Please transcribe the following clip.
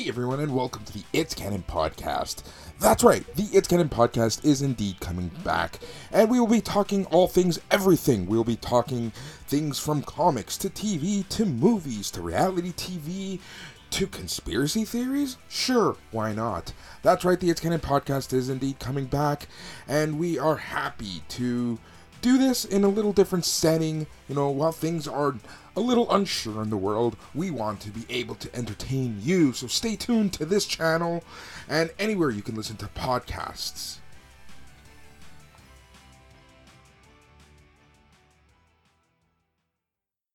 Hey everyone, and welcome to the It's Canon podcast. That's right, the It's Canon podcast is indeed coming back, and we will be talking all things everything. We will be talking things from comics to TV to movies to reality TV to conspiracy theories? Sure, why not? That's right, the It's Canon podcast is indeed coming back, and we are happy to do this in a little different setting. You know, while things are a little unsure in the world, we want to be able to entertain you. So stay tuned to this channel and anywhere you can listen to podcasts.